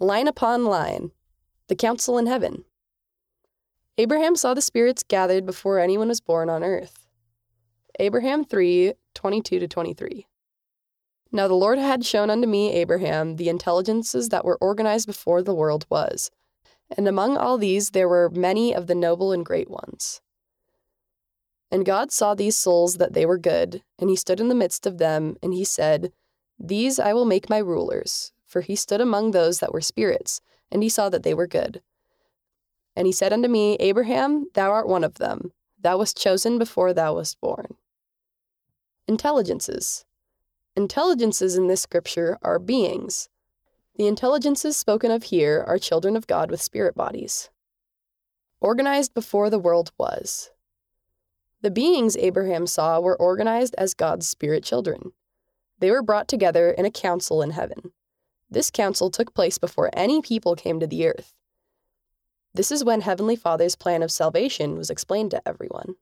Line upon line. The council in heaven. Abraham saw the spirits gathered before anyone was born on earth. Abraham 3 22 to 23. Now the Lord had shown unto me, Abraham, the intelligences that were organized before the world was. And among all these there were many of the noble and great ones. And God saw these souls that they were good, and he stood in the midst of them, and he said, These I will make my rulers. For he stood among those that were spirits, and he saw that they were good. And he said unto me, Abraham, thou art one of them. Thou wast chosen before thou wast born. Intelligences. Intelligences in this scripture are beings. The intelligences spoken of here are children of God with spirit bodies. Organized before the world was. The beings Abraham saw were organized as God's spirit children. They were brought together in a council in heaven. This council took place before any people came to the earth. This is when Heavenly Father's plan of salvation was explained to everyone.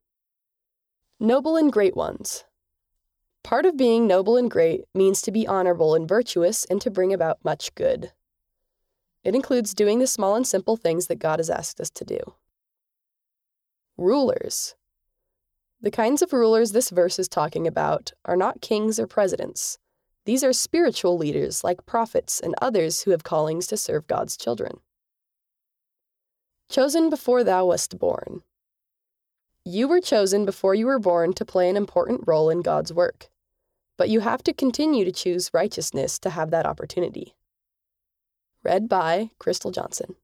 Noble and great ones. Part of being noble and great means to be honorable and virtuous and to bring about much good. It includes doing the small and simple things that God has asked us to do. Rulers. The kinds of rulers this verse is talking about are not kings or presidents. These are spiritual leaders like prophets and others who have callings to serve God's children. Chosen before thou wast born. You were chosen before you were born to play an important role in God's work, but you have to continue to choose righteousness to have that opportunity. Read by Crystal Johnson.